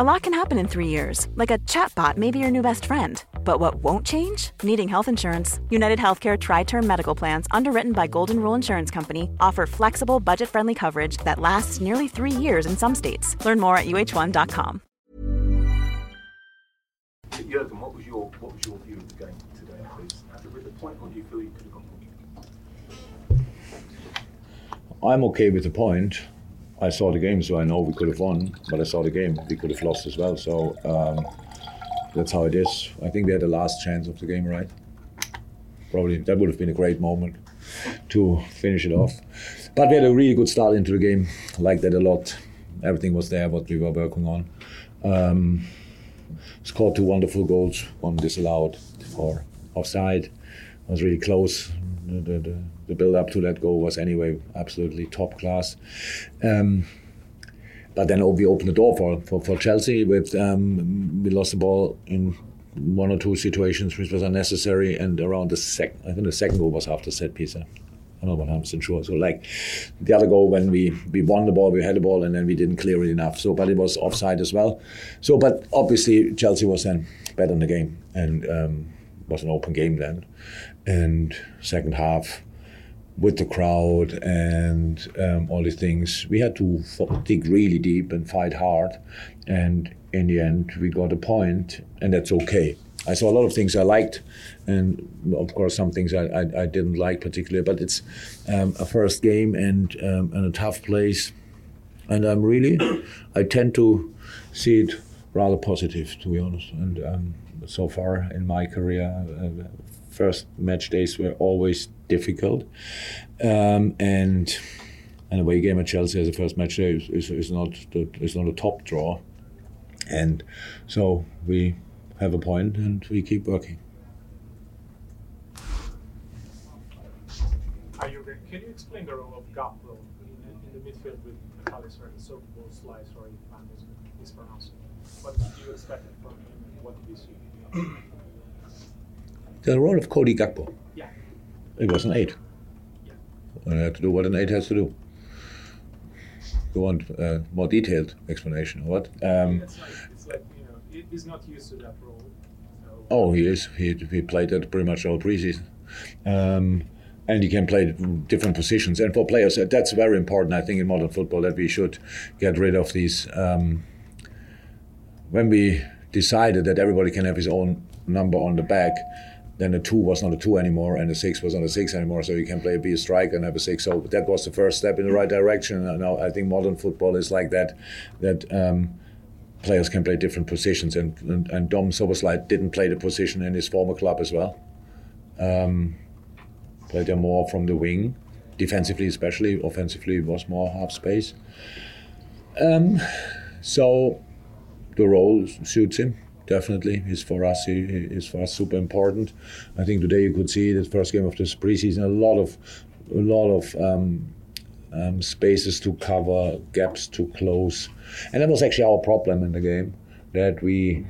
A lot can happen in three years, like a chatbot may be your new best friend. But what won't change? Needing health insurance. United Healthcare Tri Term Medical Plans, underwritten by Golden Rule Insurance Company, offer flexible, budget friendly coverage that lasts nearly three years in some states. Learn more at uh1.com. Jurgen, what was your what was your view of the game today? Please, at the point, or do you feel you could have gone more? I'm okay with the point. I saw the game, so I know we could have won, but I saw the game, we could have lost as well. So um, that's how it is. I think we had the last chance of the game, right? Probably that would have been a great moment to finish it off. But we had a really good start into the game, like that a lot. Everything was there, what we were working on. Um, scored two wonderful goals, one disallowed for offside. It was really close the, the, the build up to that goal was anyway absolutely top class. Um, but then we opened the door for, for, for Chelsea. With um, we lost the ball in one or two situations which was unnecessary, and around the second, I think the second goal was after set piece. I'm not 100 sure. So like the other goal when we we won the ball, we had the ball, and then we didn't clear it enough. So but it was offside as well. So but obviously Chelsea was then better in the game and um, was an open game then and second half with the crowd and um, all these things, we had to dig really deep and fight hard. And in the end, we got a point, and that's okay. I saw a lot of things I liked, and of course some things I, I, I didn't like particularly. But it's um, a first game and um, and a tough place, and I'm really I tend to see it rather positive, to be honest. And um, so far in my career, uh, first match days were always difficult, um, and and away game at Chelsea as a first match day is, is, is not the, is not a top draw, and so we have a point and we keep working. You, can you explain the role of Gakpo in, in the midfield with Mac Allister and the so-called slice, or mispronouncing? What did you expect from him and what did you see? the role of Cody Gakpo. Yeah. It was an eight. Yeah. And I had to do what an eight has to do. You want a uh, more detailed explanation, or what? Um, it's, like, it's like, you know, he's not used to that role. So. Oh, he is. He, he played that pretty much all preseason. Um, and he can play different positions. And for players, uh, that's very important, I think, in modern football, that we should get rid of these. Um, when we decided that everybody can have his own number on the back, then the two was not a two anymore, and the six was not a six anymore. So you can play be a striker and have a six. So that was the first step in the right direction. And now I think modern football is like that. That um, players can play different positions, and and, and Dom Szoboszlai didn't play the position in his former club as well. Um, played more from the wing, defensively especially. Offensively it was more half space. Um, so the role suits him definitely is for us is for us super important. I think today you could see the first game of this preseason a lot of a lot of um, um, spaces to cover, gaps to close, and that was actually our problem in the game that we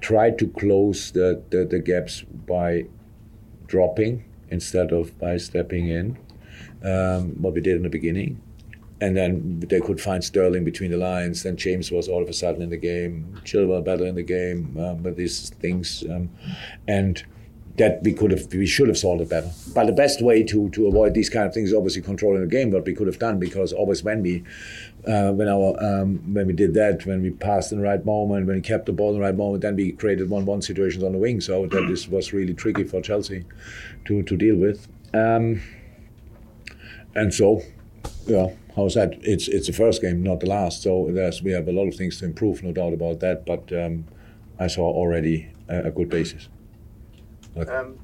tried to close the, the, the gaps by dropping instead of by stepping in. Um, what we did in the beginning, and then they could find Sterling between the lines. Then James was all of a sudden in the game. Chilwell better in the game um, with these things, um, and that we could have, we should have solved it better. But the best way to to avoid these kind of things is obviously controlling the game. What we could have done, because always when we, uh, when our um, when we did that, when we passed in the right moment, when we kept the ball in the right moment, then we created one-one situations on the wing. So that this was really tricky for Chelsea to to deal with. Um, and so, yeah, how's that? It's it's the first game, not the last. So there's we have a lot of things to improve, no doubt about that. But um, I saw already a, a good basis. Um,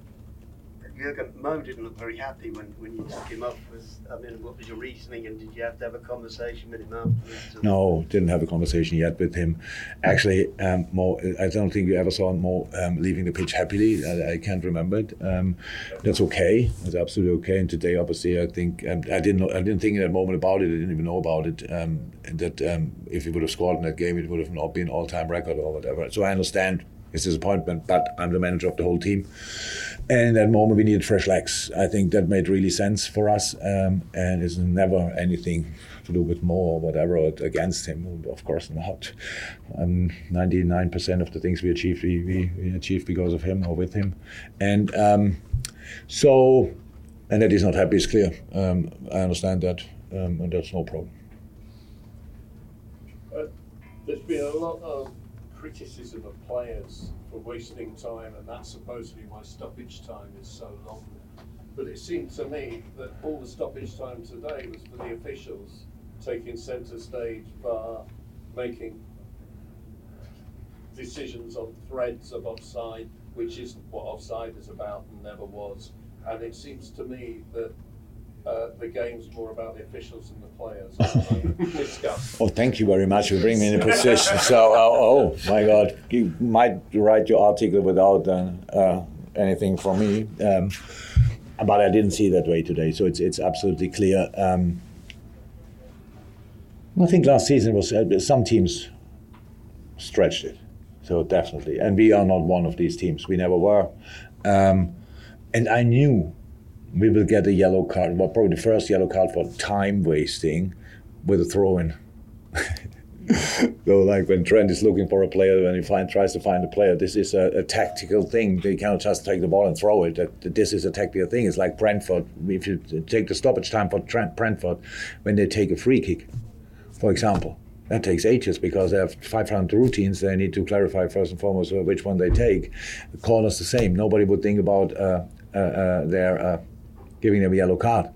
Jurgen Mo didn't look very happy when, when you took him up. Was I mean, what was your reasoning, and did you have to have a conversation with him afterwards? No, didn't have a conversation yet with him. Actually, um, Mo, I don't think you ever saw Mo um, leaving the pitch happily. I, I can't remember it. Um, that's okay. That's absolutely okay. And today, obviously, I think um, I didn't. Know, I didn't think in that moment about it. I didn't even know about it. Um, that um, if he would have scored in that game, it would have not been all-time record or whatever. So I understand his disappointment, but I'm the manager of the whole team. And in that moment, we needed fresh legs. I think that made really sense for us, um, and it's never anything to do with Mo or whatever or against him. Of course not. Um, 99% of the things we achieved, we, we, we achieved because of him or with him. And um, so, and that he's not happy is clear. Um, I understand that, um, and that's no problem. Uh, there's been a lot of criticism of players for wasting time, and that's supposedly why stoppage time is so long. But it seemed to me that all the stoppage time today was for the officials taking centre stage bar, making decisions on threads of offside, which isn't what offside is about and never was. And it seems to me that uh, the game's more about the officials than the players. Discuss. Oh, thank you very much for bringing me in a position. So, oh, oh my God, you might write your article without uh, uh, anything from me, um, but I didn't see that way today. So it's it's absolutely clear. Um, I think last season was uh, some teams stretched it, so definitely, and we are not one of these teams. We never were, um, and I knew we will get a yellow card. Well, probably the first yellow card for time wasting with a throw in. so, like when Trent is looking for a player, when he find, tries to find a player, this is a, a tactical thing. They cannot just take the ball and throw it. That, this is a tactical thing. It's like Brentford. If you take the stoppage time for Trent, Brentford, when they take a free kick, for example, that takes ages because they have 500 routines. They need to clarify first and foremost uh, which one they take. The corner's the same. Nobody would think about uh, uh, uh, their uh, giving them a yellow card.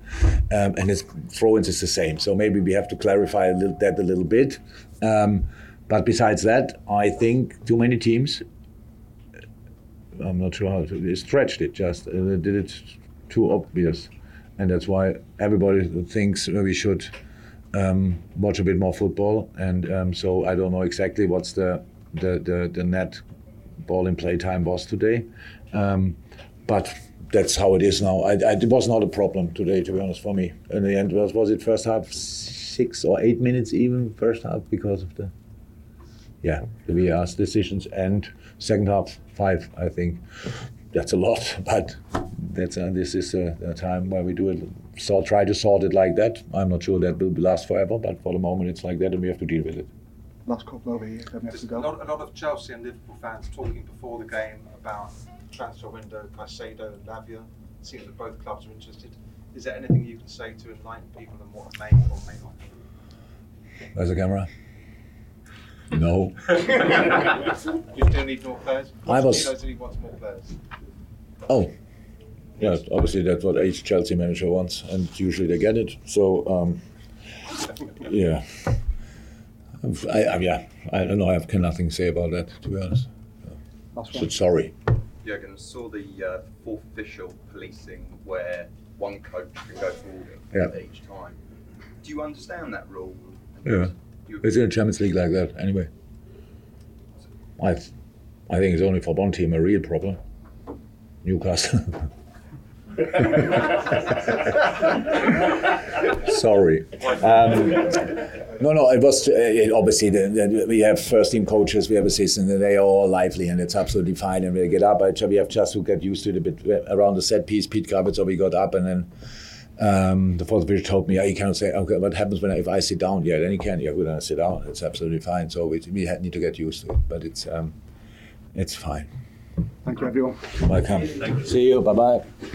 Um, and his throw-ins is the same. So maybe we have to clarify a little, that a little bit. Um, but besides that, I think too many teams. I'm not sure how to stretched it. Just uh, did it too obvious, and that's why everybody thinks we should um, watch a bit more football. And um, so I don't know exactly what's the the the, the net ball in play time was today, um, but that's how it is now. I, I, it was not a problem today, to be honest, for me. In the end, was was it first half six or eight minutes even first half because of the yeah the VAR's decisions and second half five. I think that's a lot, but that's uh, this is a, a, time where we do it. So try to sort it like that. I'm not sure that will last forever, but for the moment it's like that, and we have to deal with it. Last couple over here, then we have to Just a lot, a lot of Chelsea and Liverpool fans talking before the game about transfer window, Caicedo and Lavia. It seems that both clubs are interested. Is there anything you can say to enlighten people on what may or may not be? Where's the camera? No. you still need more players? I was- Pochettino he wants more players. Oh, yeah. Obviously, that's what each Chelsea manager wants, and usually they get it. So, um, yeah. I, I, yeah, I don't know. I have can nothing to say about that, to be honest. Last So one. sorry. Jurgen saw the uh, fourth official policing where one coach can go forward Yeah. at each time. Do you understand that rule? Yeah. You- It's in the Champions League like that, anyway. I, I think it's only for one team a real problem. Newcastle. Sorry. Um, no, no, it was uh, it, obviously the, the, we have first team coaches, we have assistants, and they are all lively, and it's absolutely fine. And we get up, we have just to get used to it a bit around the set piece. Pete so we got up, and then um, the fourth official told me, yeah, you cannot say, okay, what happens when I, if I sit down? Yeah, then you can. Yeah, good, I sit down. It's absolutely fine. So we, we had- need to get used to it, but it's um, it's fine. Thank you, everyone. Welcome. See you. Bye bye.